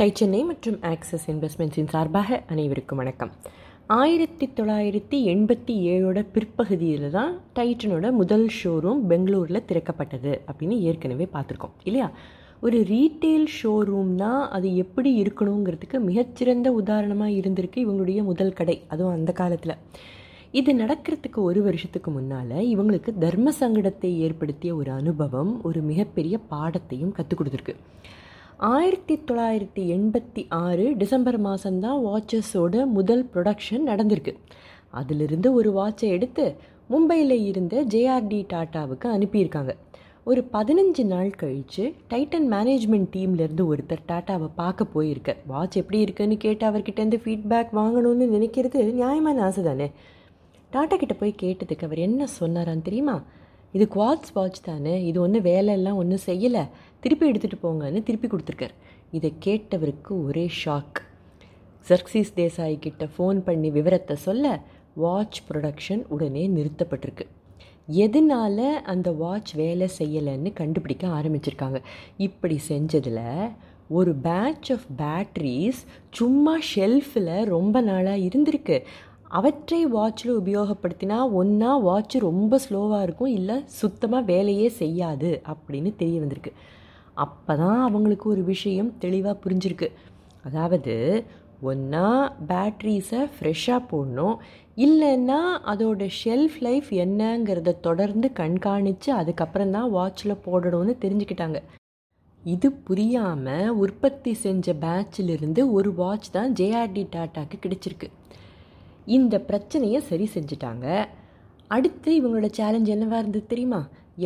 Tie Chennai மற்றும் axis இன்வெஸ்ட்மெண்ட்ஸின் சார்பாக அனைவருக்கும் வணக்கம். ஆயிரத்தி தொள்ளாயிரத்தி எண்பத்தி ஏழோட பிற்பகுதியில் தான் டைட்டனோட முதல் ஷோரூம் பெங்களூரில் திறக்கப்பட்டது அப்படின்னு ஏற்கனவே பார்த்துருக்கோம் இல்லையா? ஒரு ரீட்டெயில் ஷோரூம்னா அது எப்படி இருக்கணுங்கிறதுக்கு மிகச்சிறந்த உதாரணமாக இருந்திருக்கு இவங்களுடைய முதல் கடை அதுவும் அந்த காலத்தில். இது நடக்கிறதுக்கு ஒரு வருஷத்துக்கு முன்னால் இவங்களுக்கு தர்ம சங்கடத்தை ஏற்படுத்திய ஒரு அனுபவம் ஒரு மிகப்பெரிய பாடத்தையும் கற்றுக் கொடுத்துருக்கு. ஆயிரத்தி தொள்ளாயிரத்தி எண்பத்தி ஆறு டிசம்பர் மாதம்தான் வாட்சஸோட முதல் ப்ரொடக்ஷன் நடந்திருக்கு. அதிலிருந்து ஒரு வாட்சை எடுத்து மும்பையில் இருந்த ஜேஆர்டி டாட்டாவுக்கு அனுப்பியிருக்காங்க. ஒரு பதினஞ்சு நாள் கழித்து டைட்டன் மேனேஜ்மெண்ட் டீம்லேருந்து ஒருத்தர் டாட்டாவை பார்க்க போயிருக்க. வாட்ச் எப்படி இருக்குன்னு கேட்டு அவர்கிட்டேருந்து ஃபீட்பேக் வாங்கணும்னு நினைக்கிறது நியாயமான ஆசை தானே டாட்டா கிட்ட போய் கேட்டதுக்கு அவர் என்ன சொன்னாரான்னு தெரியுமா? இது குவாட்ஸ் வாட்ச் தானே? இது ஒன்றும் வேலையெல்லாம் ஒன்றும் செய்யலை. திருப்பி எடுத்துகிட்டு போங்கன்னு திருப்பி கொடுத்துருக்கார். இதை கேட்டவருக்கு ஒரே ஷாக் சர்க்சீஸ் தேசாய் கிட்ட ஃபோன் பண்ணி விவரத்தை சொல்ல வாட்ச் ப்ரொடக்ஷன் உடனே நிறுத்தப்பட்டிருக்கு. எதனால் அந்த வாட்ச் வேலை செய்யலைன்னு கண்டுபிடிக்க ஆரம்பிச்சிருக்காங்க. இப்படி செஞ்சதில் ஒரு பேட்ச் ஆஃப் பேட்ரிஸ் சும்மா ஷெல்ஃபில் ரொம்ப நாளாக இருந்திருக்கு. அவற்றை வாட்சில் உபயோகப்படுத்தினா ஒன்றா வாட்ச் ரொம்ப ஸ்லோவாக இருக்கும் இல்லை சுத்தமாக வேலையே செய்யாது அப்படின்னு தெரிய வந்திருக்கு. அப்போ தான் அவங்களுக்கு ஒரு விஷயம் தெளிவாக புரிஞ்சிருக்கு. அதாவது ஒன்றா பேட்ரிஸை ஃப்ரெஷ்ஷாக போடணும் இல்லைன்னா அதோட ஷெல்ஃப் லைஃப் என்னங்கிறத தொடர்ந்து கண்காணித்து அதுக்கப்புறம் தான் வாட்சில் போடணும்னு தெரிஞ்சுக்கிட்டாங்க. இது புரியாமல் உற்பத்தி செஞ்ச பேட்சிலிருந்து ஒரு வாட்ச் தான் ஜேஆர்டி டாட்டாக்கு கிடைச்சிருக்கு. இந்த பிரச்சனையை சரி செஞ்சுட்டாங்க. அடுத்து இவங்களோட சேலஞ்ச் என்னவாக இருந்தது தெரியுமா?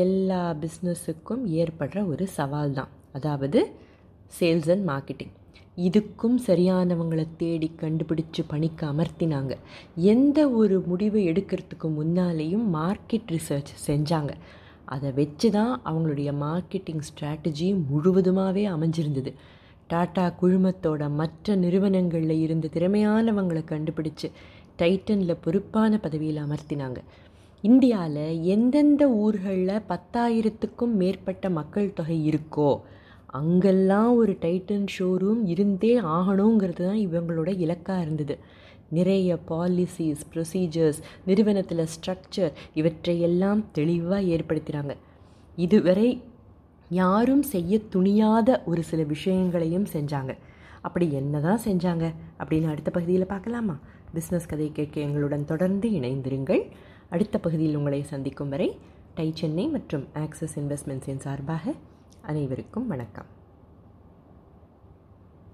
எல்லா பிஸ்னஸுக்கும் ஏற்படுற ஒரு சவால் தான். அதாவது சேல்ஸ் அண்ட் மார்க்கெட்டிங் இதுக்கும் சரியானவங்களை தேடி கண்டுபிடிச்சு பணிக்கு அமர்த்தினாங்க. எந்த ஒரு முடிவை எடுக்கிறதுக்கு முன்னாலேயும் மார்க்கெட் ரிசர்ச் செஞ்சாங்க. அதை வச்சு தான் அவங்களுடைய மார்க்கெட்டிங் ஸ்ட்ராட்டஜி முழுவதுமாகவே அமைஞ்சிருந்தது. டாட்டா குழுமத்தோட மற்ற நிறுவனங்களில் இருந்த திறமையானவங்களை கண்டுபிடிச்சு டைட்டனில் பொறுப்பான பதவியில் அமர்த்தினாங்க. இந்தியாவில் எந்தெந்த ஊர்களில் பத்தாயிரத்துக்கும் மேற்பட்ட மக்கள் தொகை இருக்கோ அங்கெல்லாம் ஒரு டைட்டன் ஷோரூம் இருந்தே ஆகணுங்கிறது தான் இவங்களோட இலக்காக இருந்தது. நிறைய பாலிசிஸ் ப்ரொசீஜர்ஸ் நிறுவனத்தில் ஸ்ட்ரக்சர் இவற்றையெல்லாம் தெளிவாக ஏற்படுத்துகிறாங்க இதுவரை யாரும் செய்ய துணியாத ஒரு சில விஷயங்களையும் செஞ்சாங்க. அப்படி என்ன தான் செஞ்சாங்க? அப்படின்னு அடுத்த பகுதியில் பார்க்கலாமா? பிஸ்னஸ் கதை கேட்க எங்களுடன் தொடர்ந்து இணைந்திருங்கள். அடுத்த பகுதியில் உங்களை சந்திக்கும் வரை டை சென்னை மற்றும் ஆக்சிஸ் இன்வெஸ்ட்மெண்ட்ஸின் சார்பாக அனைவருக்கும் வணக்கம்.